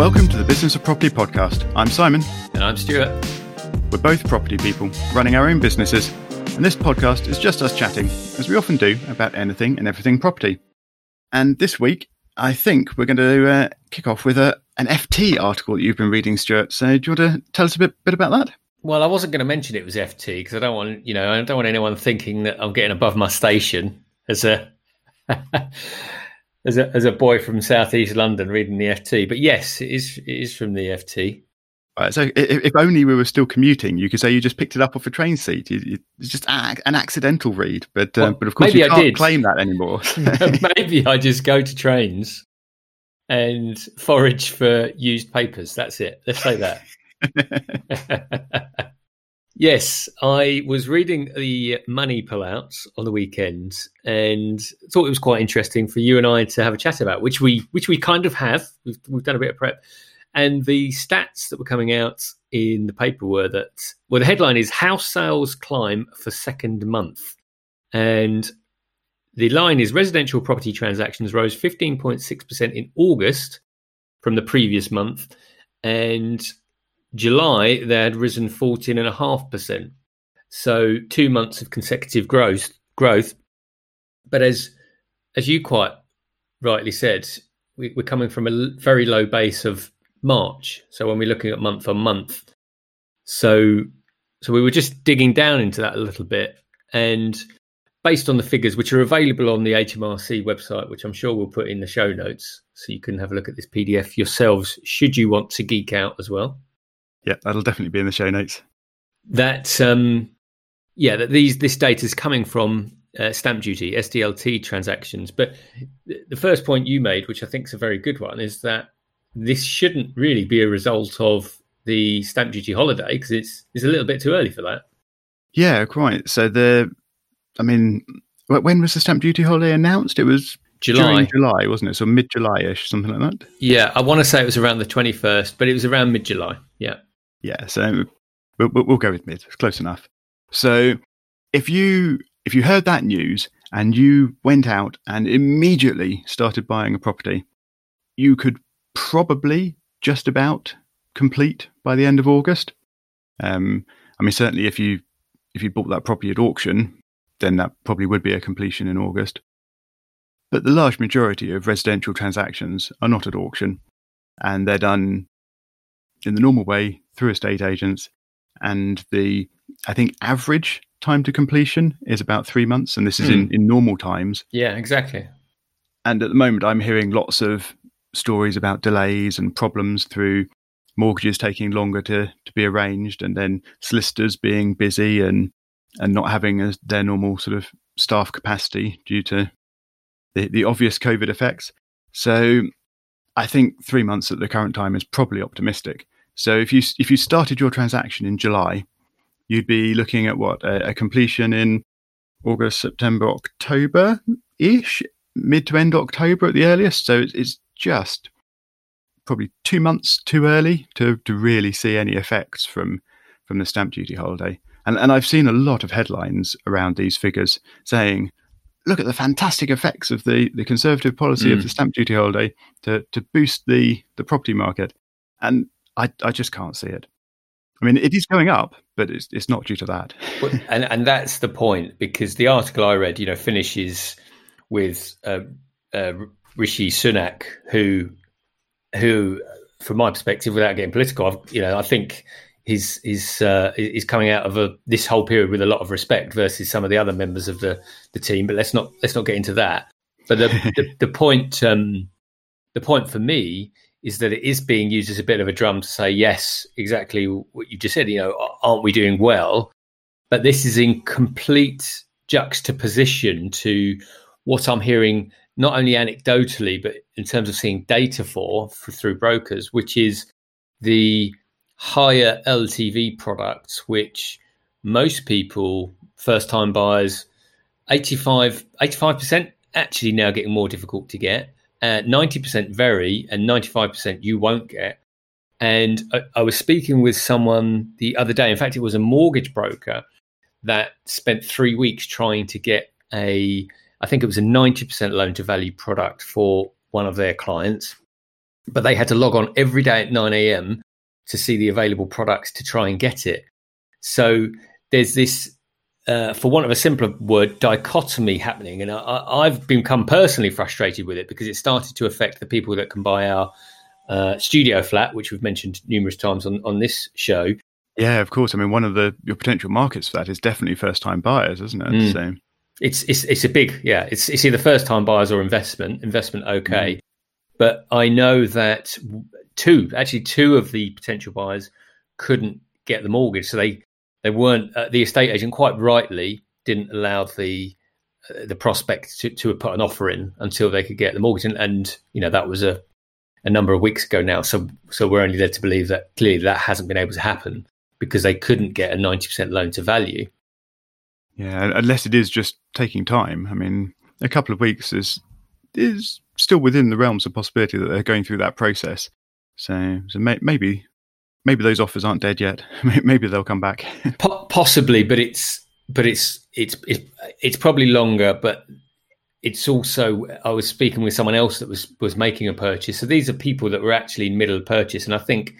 Welcome to the Business of Property podcast. I'm Simon. And I'm Stuart. We're both property people running our own businesses, and this podcast is just us chatting, as we often do, about anything and everything property. And this week, I think we're going to uh, kick off with a, an FT article that you've been reading, Stuart. So, do you want to tell us a bit, bit about that? Well, I wasn't going to mention it was FT because I don't want you know I don't want anyone thinking that I'm getting above my station as a as a as a boy from southeast London reading the FT. But yes, it is it is from the FT. Right, so if, if, only we were still commuting, you could say you just picked it up off a train seat. You, you, it's just a, an accidental read, but uh, well, but of course you can't claim that anymore. maybe I just go to trains and forage for used papers. That's it. Let's say that. Yes, I was reading the money pullouts on the weekend and thought it was quite interesting for you and I to have a chat about, which we which we kind of have. We've, we've done a bit of prep, and the stats that were coming out in the paper were that well, the headline is "House Sales Climb for Second Month," and the line is residential property transactions rose 15.6% in August from the previous month, and July, they had risen 14.5%. So two months of consecutive growth. growth. But as as you quite rightly said, we, we're coming from a very low base of March. So when we're looking at month on month, so so we were just digging down into that a little bit, and based on the figures which are available on the HMRC website, which I'm sure we'll put in the show notes, so you can have a look at this PDF yourselves, should you want to geek out as well. Yeah, that'll definitely be in the show notes. That um, yeah, that these this data is coming from uh, stamp duty SDLT transactions. But the first point you made, which I think is a very good one, is that this shouldn't really be a result of the stamp duty holiday because it's it's a little bit too early for that. Yeah, quite. So the, I mean, when was the stamp duty holiday announced? It was July, July, wasn't it? So mid July ish, something like that. Yeah, I want to say it was around the twenty first, but it was around mid July. Yeah. Yeah, so we'll, we'll go with mid. It's close enough. So if you if you heard that news and you went out and immediately started buying a property, you could probably just about complete by the end of August. Um, I mean, certainly if you if you bought that property at auction, then that probably would be a completion in August. But the large majority of residential transactions are not at auction, and they're done in the normal way through estate agents. And the, I think, average time to completion is about three months. And this is in, hmm. in normal times. Yeah, exactly. And at the moment, I'm hearing lots of stories about delays and problems through mortgages taking longer to, to be arranged and then solicitors being busy and, and not having a, their normal sort of staff capacity due to the, the obvious COVID effects. So I think three months at the current time is probably optimistic. So if you if you started your transaction in July, you'd be looking at what a, a completion in August, September, October ish, mid to end October at the earliest. So it's, it's just probably two months too early to to really see any effects from from the stamp duty holiday. And and I've seen a lot of headlines around these figures saying, look at the fantastic effects of the, the conservative policy mm. of the stamp duty holiday to, to boost the, the property market. And I, I just can't see it. I mean, it is going up, but it's it's not due to that. well, and and that's the point because the article I read, you know, finishes with uh, uh, Rishi Sunak, who who, from my perspective, without getting political, I've, you know, I think he's he's uh, he's coming out of a, this whole period with a lot of respect versus some of the other members of the the team. But let's not let's not get into that. But the the, the point um, the point for me is that it is being used as a bit of a drum to say, yes, exactly what you just said, you know, aren't we doing well? But this is in complete juxtaposition to what I'm hearing, not only anecdotally, but in terms of seeing data for, for through brokers, which is the higher LTV products, which most people, first time buyers, 85, 85% actually now getting more difficult to get uh, 90% very and 95% you won't get. And I, I, was speaking with someone the other day. In fact, it was a mortgage broker that spent three weeks trying to get a, I think it was a 90% loan to value product for one of their clients. but they had to log on every day at 9 a.m. to see the available products to try and get it. So there's this, uh, for want of a simpler word, dichotomy happening. And I, have become personally frustrated with it because it started to affect the people that can buy our uh, studio flat, which we've mentioned numerous times on, on this show. Yeah, of course. I mean, one of the your potential markets for that is definitely first time buyers, isn't it? Mm. So it's it's it's a big yeah. It's it's either first time buyers or investment. Investment okay, mm. but I know that two actually two of the potential buyers couldn't get the mortgage, so they they weren't uh, the estate agent quite rightly didn't allow the uh, the prospect to, to put an offer in until they could get the mortgage, and, and you know that was a a number of weeks ago now. So so we're only led to believe that clearly that hasn't been able to happen because they couldn't get a ninety percent loan to value. Yeah, unless it is just taking time. I mean, a couple of weeks is is still within the realms of possibility that they're going through that process. So, so may, maybe maybe those offers aren't dead yet. maybe they'll come back. Possibly, but it's but it's it's it's it's probably longer. But it's also I was speaking with someone else that was was making a purchase. So these are people that were actually in middle of purchase, and I think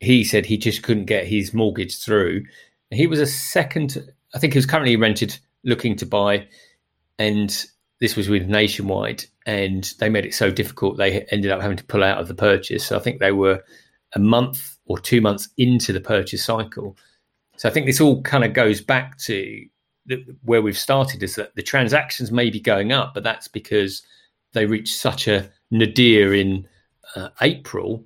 he said he just couldn't get his mortgage through. He was a second. I think he was currently rented, looking to buy, and this was with Nationwide, and they made it so difficult they ended up having to pull out of the purchase. So I think they were a month or two months into the purchase cycle. So I think this all kind of goes back to the, where we've started is that the transactions may be going up, but that's because they reached such a nadir in uh, April.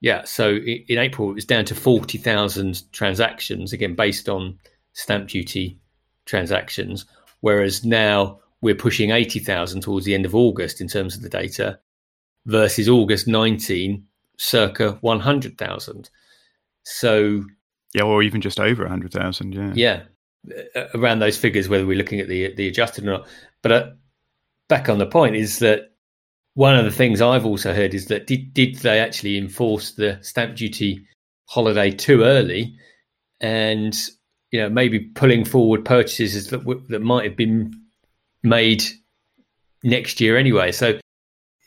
Yeah, so in, in April it was down to forty thousand transactions again based on stamp duty transactions, whereas now we're pushing eighty thousand towards the end of August in terms of the data, versus August nineteen, circa one hundred thousand. So yeah, or even just over a hundred thousand. Yeah, yeah, around those figures, whether we're looking at the the adjusted or not. But uh, back on the point is that one of the things I've also heard is that did did they actually enforce the stamp duty holiday too early, and you know maybe pulling forward purchases that w- that might have been made next year anyway. So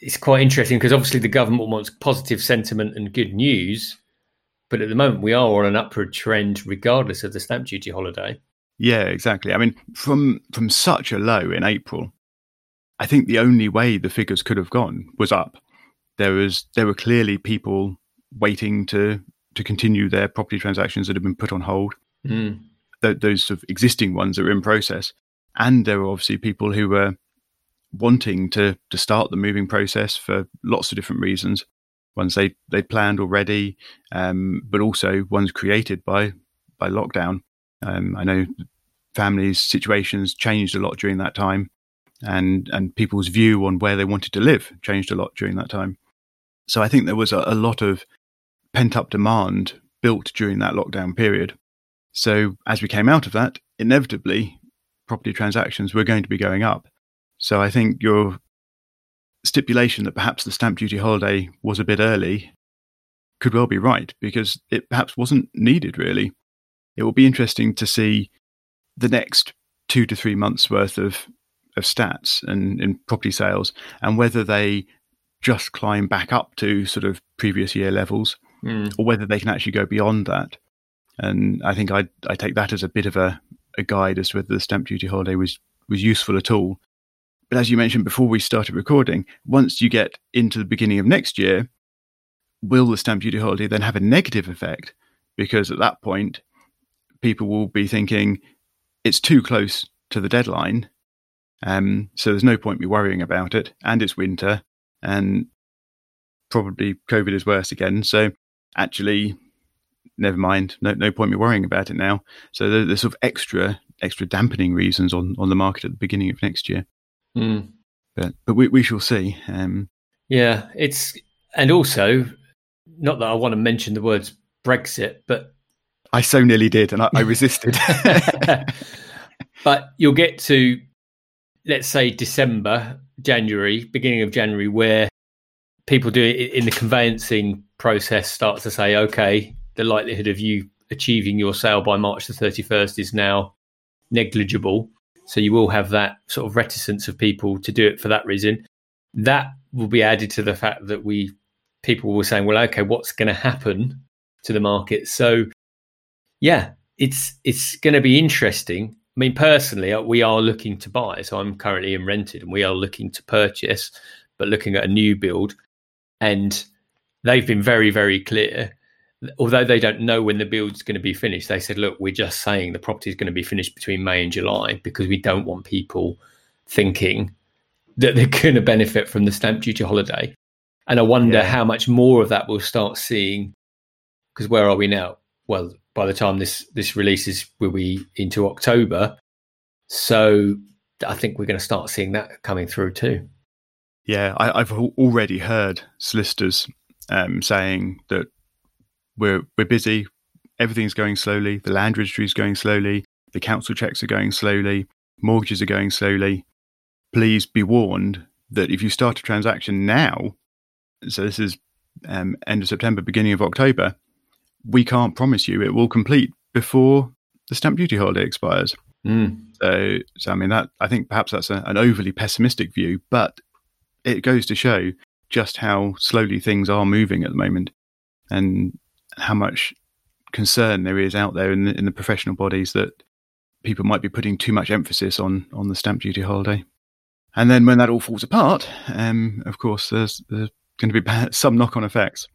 it's quite interesting because obviously the government wants positive sentiment and good news, but at the moment we are on an upward trend regardless of the stamp duty holiday. Yeah, exactly. I mean, from from such a low in April, I think the only way the figures could have gone was up. There was there were clearly people waiting to to continue their property transactions that had been put on hold. Mm. Th- those sort of existing ones that were in process, and there were obviously people who were wanting to to start the moving process for lots of different reasons. Ones they they planned already, um, but also ones created by by lockdown. Um, I know families' situations changed a lot during that time, and and people's view on where they wanted to live changed a lot during that time. So I think there was a, a lot of pent up demand built during that lockdown period. So as we came out of that, inevitably, property transactions were going to be going up. So I think your stipulation that perhaps the stamp duty holiday was a bit early could well be right because it perhaps wasn't needed really it will be interesting to see the next two to three months worth of of stats and in property sales and whether they just climb back up to sort of previous year levels mm. or whether they can actually go beyond that. And I think I I take that as a bit of a, a guide as to whether the stamp duty holiday was was useful at all. But as you mentioned before we started recording, once you get into the beginning of next year, will the stamp duty holiday then have a negative effect? Because at that point, people will be thinking it's too close to the deadline. Um, so there's no point me worrying about it. And it's winter and probably COVID is worse again. So actually, never mind. No, no point me worrying about it now. So there, there's sort of extra, extra dampening reasons on, on the market at the beginning of next year. Mm. But, but we, we shall see. Um, yeah, it's, and also, not that I want to mention the words Brexit, but I so nearly did, and I, I resisted. but you'll get to, let's say, December, January, beginning of January, where people do it in the conveyancing process starts to say, okay, the likelihood of you achieving your sale by March the 31st is now negligible. So you will have that sort of reticence of people to do it for that reason. That will be added to the fact that we people were saying, well, okay, what's going to happen to the market? So, yeah, it's it's going to be interesting. I mean, personally, uh, we are looking to buy. So I'm currently in rented, and we are looking to purchase, but looking at a new build, and they've been very, very clear. Although they don't know when the build's going to be finished, they said, "Look, we're just saying the property is going to be finished between May and July because we don't want people thinking that they're going to benefit from the stamp duty holiday." And I wonder yeah. how much more of that we'll start seeing. Because where are we now? Well, by the time this this releases, we'll be into October. So I think we're going to start seeing that coming through too. Yeah, I, have already heard solicitors um, saying that we're we're busy, everything's going slowly, the land registry is going slowly, the council checks are going slowly, mortgages are going slowly. Please be warned that if you start a transaction now, so this is um, end of September, beginning of October, we can't promise you it will complete before the stamp duty holiday expires. Mm. So, so I mean that I think perhaps that's a, an overly pessimistic view, but it goes to show just how slowly things are moving at the moment, and how much concern there is out there in the, in the professional bodies that people might be putting too much emphasis on on the stamp duty holiday. And then when that all falls apart, um, of course, there's, there's going to be some knock-on effects.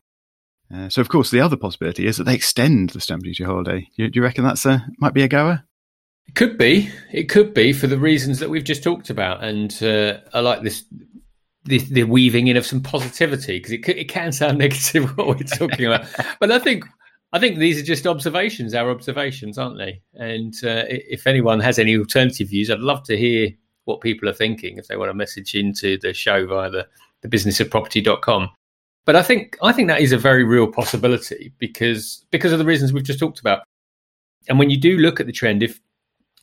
Uh, so, of course, the other possibility is that they extend the stamp duty holiday. Do you, do you reckon that's a might be a goer? It could be. It could be for the reasons that we've just talked about, and uh, I like this, this, the weaving in of some positivity because it it can sound negative what we're talking about, but I think I think these are just observations, our observations, aren't they? And uh, if anyone has any alternative views, I'd love to hear what people are thinking if they want to message into the show via the, the businessofproperty.com. But I think I think that is a very real possibility because because of the reasons we've just talked about. And when you do look at the trend, if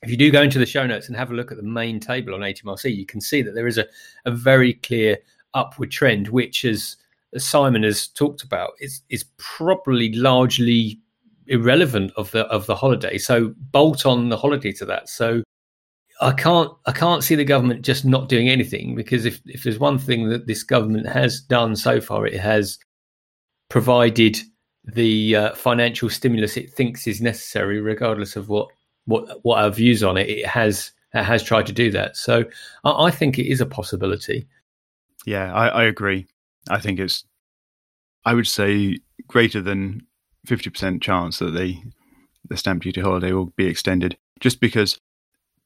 if you do go into the show notes and have a look at the main table on HMRC, you can see that there is a, a very clear upward trend, which as, Simon has talked about, is is probably largely irrelevant of the of the holiday. So bolt on the holiday to that. So I can't I can't see the government just not doing anything because if if there's one thing that this government has done so far, it has provided the uh, financial stimulus it thinks is necessary, regardless of what what what our views on it. It has it has tried to do that. So I, I think it is a possibility. Yeah, I, I agree. I think it's I would say greater than fifty percent chance that the the stamp duty holiday will be extended, just because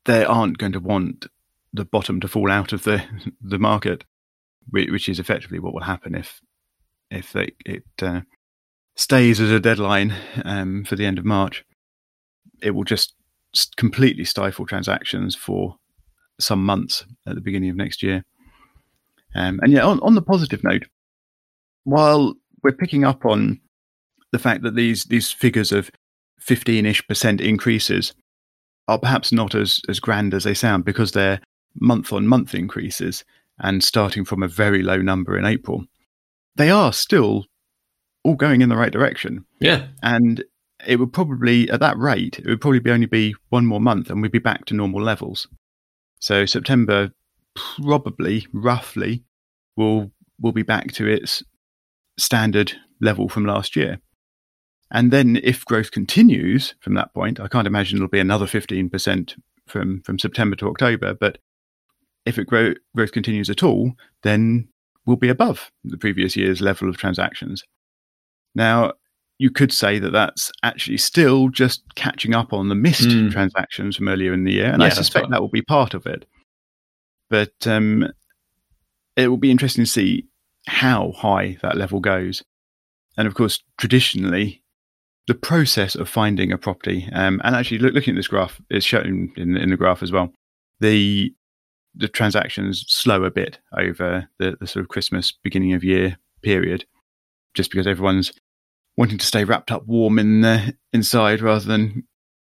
they aren't going to want the bottom to fall out of the the market, which is effectively what will happen if if they, it uh, stays as a deadline um, for the end of March. It will just completely stifle transactions for some months at the beginning of next year. Um, and yeah, on, on the positive note, while we're picking up on the fact that these these figures of 15ish percent increases are perhaps not as, as grand as they sound because they're month on month increases and starting from a very low number in April. They are still all going in the right direction. Yeah. And it would probably, at that rate, it would probably be only be one more month and we'd be back to normal levels. So September probably, roughly, will will be back to its standard level from last year. And then if growth continues from that point, I can't imagine it'll be another 15% from, from September to October. But if it grow, growth continues at all, then we'll be above the previous year's level of transactions. Now, you could say that that's actually still just catching up on the missed mm. transactions from earlier in the year. And yeah, I suspect right. that will be part of it. But um, it will be interesting to see how high that level goes. And of course, traditionally, the process of finding a property, um, and actually look, looking at this graph, it's shown in, in the graph as well. The the transactions slow a bit over the, the sort of Christmas beginning of year period, just because everyone's wanting to stay wrapped up warm in the inside rather than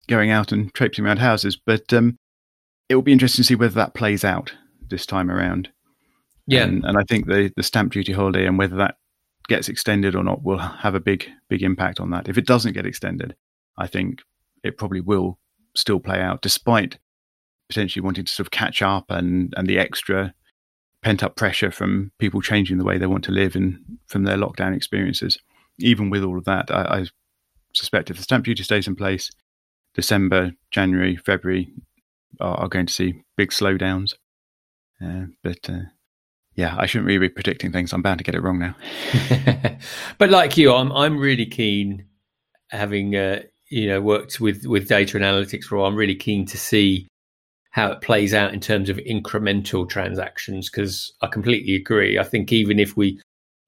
going out and traipsing around houses. But um, it will be interesting to see whether that plays out this time around. Yeah, and, and I think the the stamp duty holiday and whether that gets extended or not will have a big big impact on that. If it doesn't get extended, I think it probably will still play out, despite potentially wanting to sort of catch up and and the extra pent up pressure from people changing the way they want to live and from their lockdown experiences. Even with all of that, I, I suspect if the stamp duty stays in place, December, January, February are, are going to see big slowdowns. Uh, but uh, yeah, I shouldn't really be predicting things. I'm bound to get it wrong now. but like you, I'm I'm really keen, having uh, you know worked with with data analytics for. I'm really keen to see how it plays out in terms of incremental transactions because I completely agree. I think even if we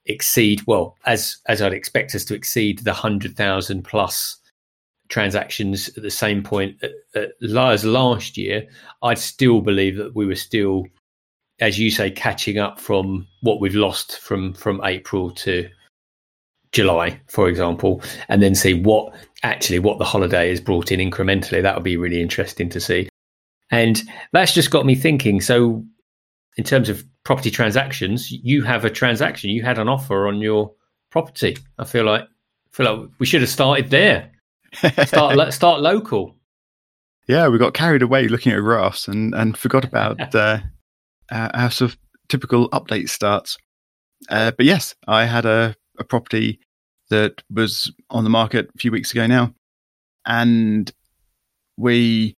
exceed, well, as as I'd expect us to exceed the hundred thousand plus transactions at the same point as last year, I'd still believe that we were still, as you say, catching up from what we've lost from from April to July, for example, and then see what actually what the holiday has brought in incrementally. That would be really interesting to see. And that's just got me thinking. So, in terms of property transactions, you have a transaction, you had an offer on your property. I feel like I feel like we should have started there. Start start local. Yeah, we got carried away looking at graphs and and forgot about uh, our sort of typical update starts. Uh, but yes, I had a, a property that was on the market a few weeks ago now, and we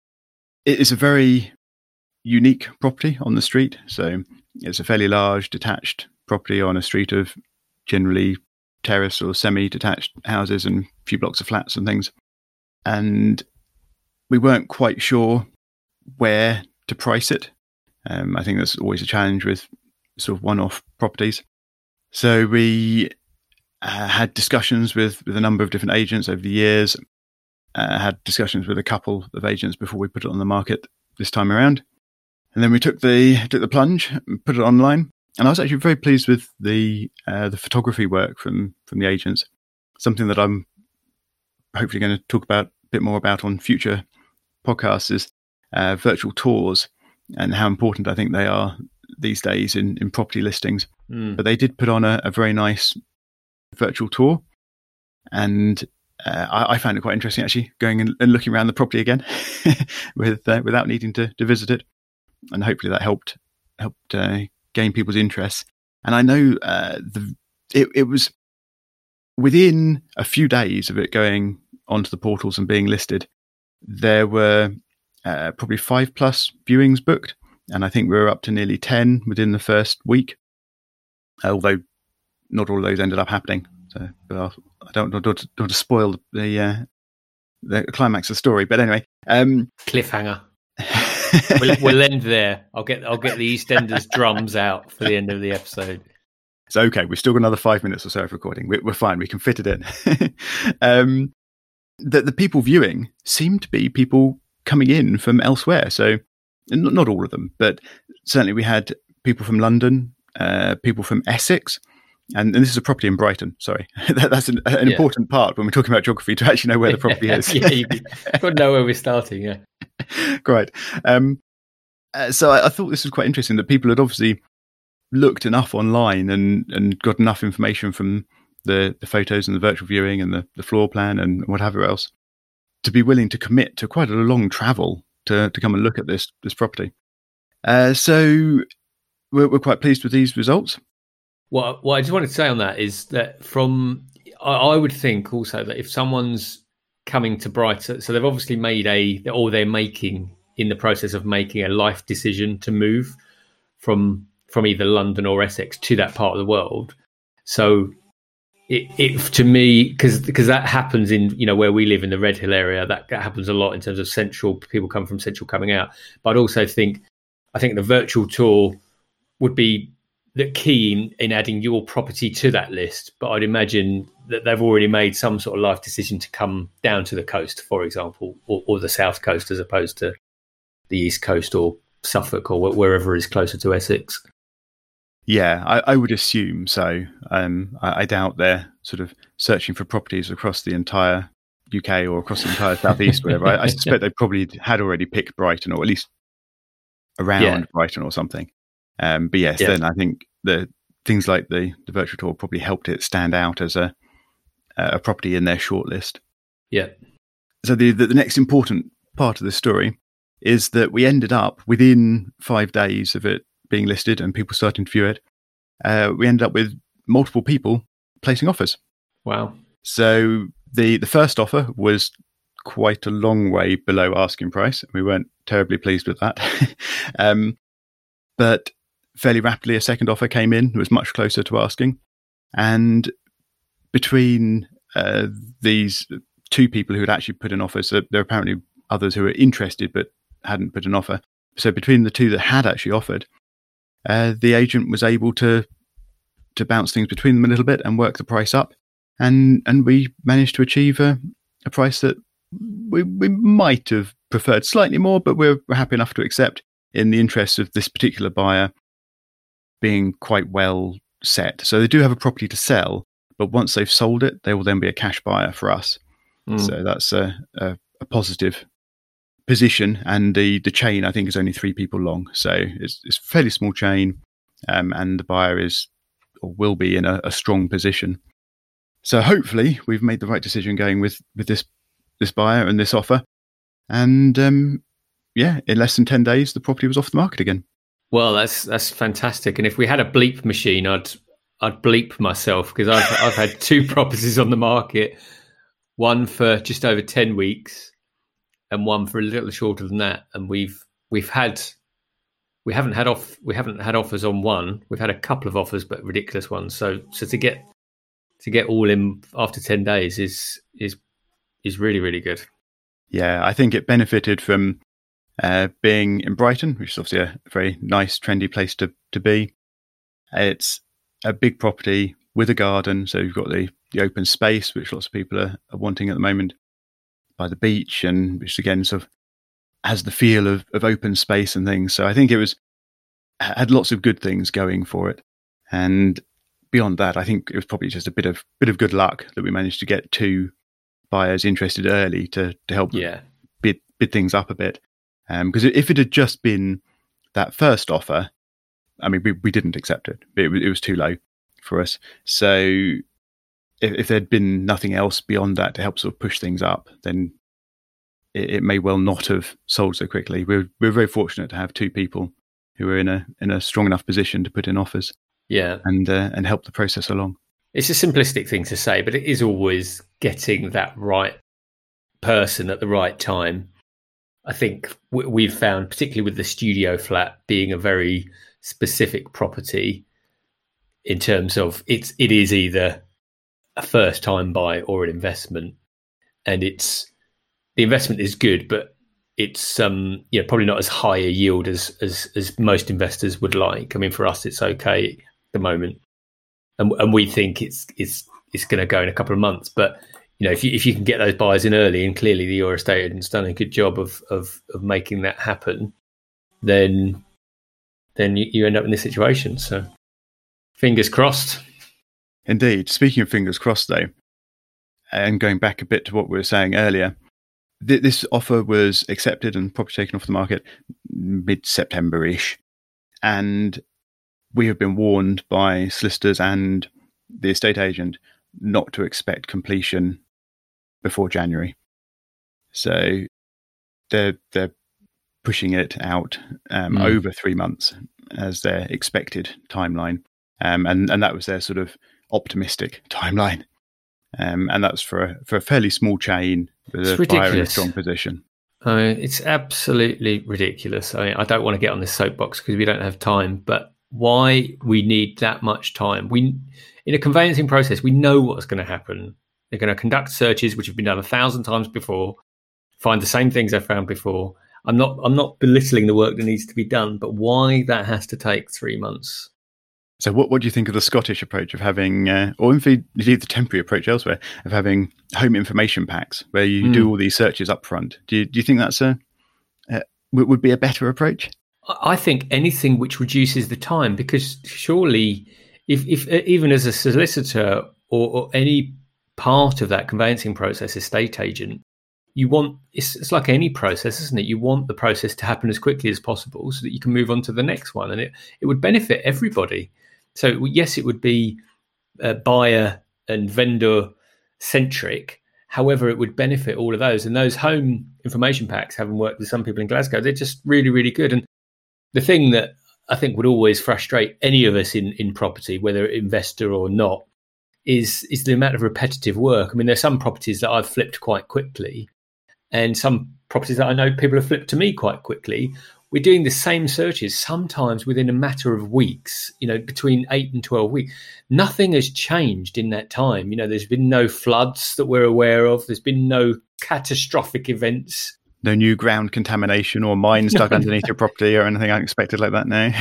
it is a very unique property on the street. So it's a fairly large detached property on a street of generally terrace or semi detached houses and a few blocks of flats and things. And we weren't quite sure where to price it. Um, I think that's always a challenge with sort of one off properties. So we uh, had discussions with, with a number of different agents over the years uh, had discussions with a couple of agents before we put it on the market this time around. And then we took the took the plunge, and put it online, and I was actually very pleased with the uh, the photography work from from the agents. Something that I'm hopefully going to talk about a bit more about on future podcasts is uh, virtual tours and how important I think they are these days in, in property listings. Mm. But they did put on a, a very nice virtual tour, and uh, I, I, found it quite interesting actually going and, and looking around the property again with uh, without needing to, to visit it, and hopefully that helped helped uh, gain people's interest. And I know uh, the it, it was within a few days of it going onto the portals and being listed, there were uh, probably five plus viewings booked, and I think we were up to nearly ten within the first week. Although not all of those ended up happening. So, but I'll, I don't, don't, don't, want to spoil the uh, the climax of the story. But anyway, um, cliffhanger. We'll, we'll end there. I'll get I'll get the EastEnders drums out for the end of the episode. It's okay. We've still got another five minutes or so of recording. We're, we're fine. We can fit it in. um, the, the people viewing seem to be people coming in from elsewhere. So, not, not all of them, but certainly we had people from London, uh, people from Essex, and, and, this is a property in Brighton. Sorry, that, that's an, an yeah. important part when we're talking about geography to actually know where the property is. yeah, you've got to know where we're starting. Yeah, great. Um, uh, so I, I, thought this was quite interesting that people had obviously looked enough online and and got enough information from the the photos and the virtual viewing and the, the floor plan and whatever else to be willing to commit to quite a long travel to to come and look at this this property. Uh, so we're, we're quite pleased with these results. What, what I just wanted to say on that is that from I, I would think also that if someone's coming to Brighton, so they've obviously made a or they're making in the process of making a life decision to move from from either London or Essex to that part of the world. So it, it to me because because that happens in you know where we live in the Redhill area that, that happens a lot in terms of central people come from central coming out. But I'd also think I think the virtual tour would be the key in, in adding your property to that list, but I'd imagine that they've already made some sort of life decision to come down to the coast, for example, or, or the south coast as opposed to the east coast or Suffolk or wherever is closer to Essex. Yeah, I, I would assume so. Um, I, I, doubt they're sort of searching for properties across the entire UK or across the entire southeast, whatever. I, I suspect they probably had already picked Brighton, or at least around yeah. Brighton or something. Um, but yes, yeah. then I think the things like the, the virtual tour probably helped it stand out as a a property in their shortlist. Yeah. So the, the, the next important part of the story is that we ended up within five days of it being listed and people starting to view it. Uh, we ended up with multiple people placing offers. Wow. So the the first offer was quite a long way below asking price. We weren't terribly pleased with that. um, but fairly rapidly, a second offer came in. It was much closer to asking, and between uh, these two people who had actually put an offer, so there are apparently others who were interested but hadn't put an offer. So between the two that had actually offered, uh, the agent was able to to bounce things between them a little bit and work the price up, and and we managed to achieve a, a price that we we might have preferred slightly more, but we're, we're happy enough to accept in the interest of this particular buyer being quite well set. So they do have a property to sell, but once they've sold it, they will then be a cash buyer for us. Mm. So that's a, a, a, positive position. And the, the chain, I think, is only three people long. So it's, it's a fairly small chain, um, and the buyer is or will be in a, a strong position. So hopefully we've made the right decision going with, with this this buyer and this offer. And um, yeah, in less than 10 days, the property was off the market again. Well, that's that's fantastic. And if we had a bleep machine, I'd I'd bleep myself because I've I've had two properties on the market, one for just over ten weeks, and one for a little shorter than that. And we've we've had we haven't had off we haven't had offers on one. We've had a couple of offers, but ridiculous ones. So so to get to get all in after ten days is is is really really good. Yeah, I think it benefited from uh, being in Brighton, which is obviously a very nice, trendy place to, to be. It's a big property with a garden, so you've got the, the open space, which lots of people are, are wanting at the moment, by the beach, and which again sort of has the feel of, of open space and things. So I think it was had lots of good things going for it, and beyond that, I think it was probably just a bit of bit of good luck that we managed to get two buyers interested early to to help yeah. bid bid things up a bit. Because um, if it had just been that first offer, I mean, we, we didn't accept it. it. It was too low for us. So if, if there'd been nothing else beyond that to help sort of push things up, then it, it, may well not have sold so quickly. We're we're very fortunate to have two people who are in a in a strong enough position to put in offers. Yeah, and uh, and help the process along. It's a simplistic thing to say, but it is always getting that right person at the right time I think we've found, particularly with the studio flat being a very specific property, in terms of it's it is either a first time buy or an investment, and it's the investment is good, but it's um you know probably not as high a yield as as as most investors would like. I mean, for us, it's okay at the moment, and and we think it's it's it's going to go in a couple of months, but you know, if you if you can get those buyers in early, and clearly the your estate agent's done a good job of of of making that happen, then then you, you end up in this situation. So, fingers crossed. Indeed. Speaking of fingers crossed, though, and going back a bit to what we were saying earlier, th- this offer was accepted and properly taken off the market mid September ish, and we have been warned by solicitors and the estate agent not to expect completion before January. So they're they're pushing it out um, mm. over three months as their expected timeline, um, and and that was their sort of optimistic timeline, um, and that's for a, for a fairly small chain with it's a ridiculous. in a strong position. I mean, it's absolutely ridiculous. I, mean, I don't want to get on this soapbox because we don't have time, but why we need that much time? We in a conveyancing process, we know what's going to happen they're going to conduct searches which have been done a thousand times before, find the same things they found before. I'm not I'm not belittling the work that needs to be done, but why that has to take three months. So, what, what do you think of the Scottish approach of having, uh, or indeed the temporary approach elsewhere, of having home information packs where you mm. do all these searches up front? Do you, do you think that's a, uh, would be a better approach? I think anything which reduces the time, because surely, if, if even as a solicitor or, or any part of that conveyancing process, estate agent, you want it's, it's like any process, isn't it? You want the process to happen as quickly as possible so that you can move on to the next one, and it it would benefit everybody. So yes, it would be uh, buyer and vendor centric. However, it would benefit all of those. And those home information packs, having worked with some people in Glasgow, they're just really, really good. And the thing that I think would always frustrate any of us in, in property, whether investor or not, is is the amount of repetitive work. I mean, there's some properties that I've flipped quite quickly, and some properties that I know people have flipped to me quite quickly. We're doing the same searches sometimes within a matter of weeks, you know, between eight and 12 weeks. Nothing has changed in that time. You know, there's been no floods that we're aware of, there's been no catastrophic events no new ground contamination or mines dug underneath your property or anything unexpected like that now.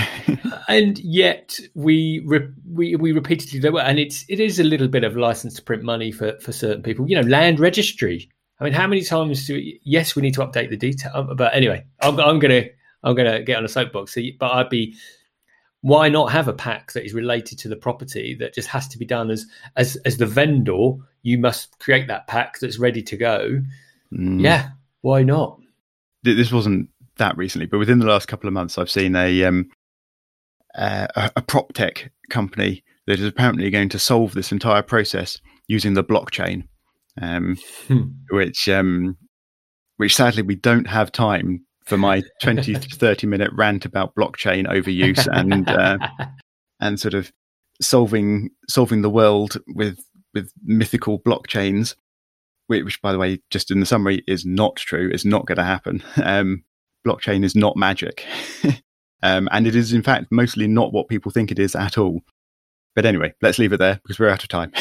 and yet we, re- we we repeatedly do and it's it is a little bit of license to print money for for certain people. You know, land registry. I mean, how many times do we, yes we need to update the detail, uh, but anyway, I'm, I'm gonna I'm gonna get on a soapbox. But I'd be why not have a pack that is related to the property that just has to be done as as as the vendor you must create that pack that's ready to go mm. yeah why not? This wasn't that recently, but within the last couple of months, I've seen a um, uh, a, prop tech company that is apparently going to solve this entire process using the blockchain, um, hmm. which um, which sadly we don't have time for my 20 to 30 minute rant about blockchain overuse and uh, and sort of solving solving the world with with mythical blockchains which, by the way, just in the summary, is not true. It's not going to happen. Um, blockchain is not magic. um, and it is, in fact, mostly not what people think it is at all. But anyway, let's leave it there because we're out of time.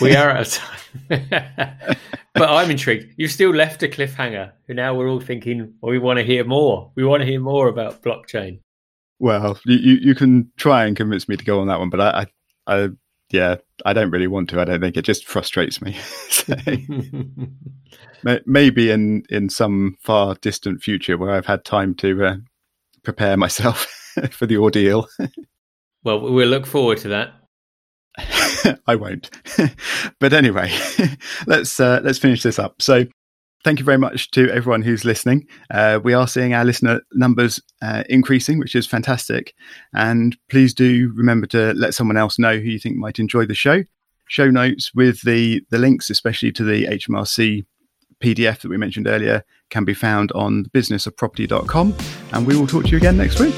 We are out of time. but I'm intrigued. You've still left a cliffhanger. Now we're all thinking, well, we want to hear more. We want to hear more about blockchain. Well, you, you can try and convince me to go on that one, but I, I, I yeah, I don't really want to. I don't think it just frustrates me. so, maybe in in some far distant future where I've had time to uh, prepare myself for the ordeal. well, we'll look forward to that. I won't. but anyway, let's uh, let's finish this up. So thank you very much to everyone who's listening. Uh, we are seeing our listener numbers uh, increasing, which is fantastic. And please do remember to let someone else know who you think might enjoy the show. Show notes with the, the links, especially to the HMRC PDF that we mentioned earlier, can be found on businessofproperty.com. And we will talk to you again next week.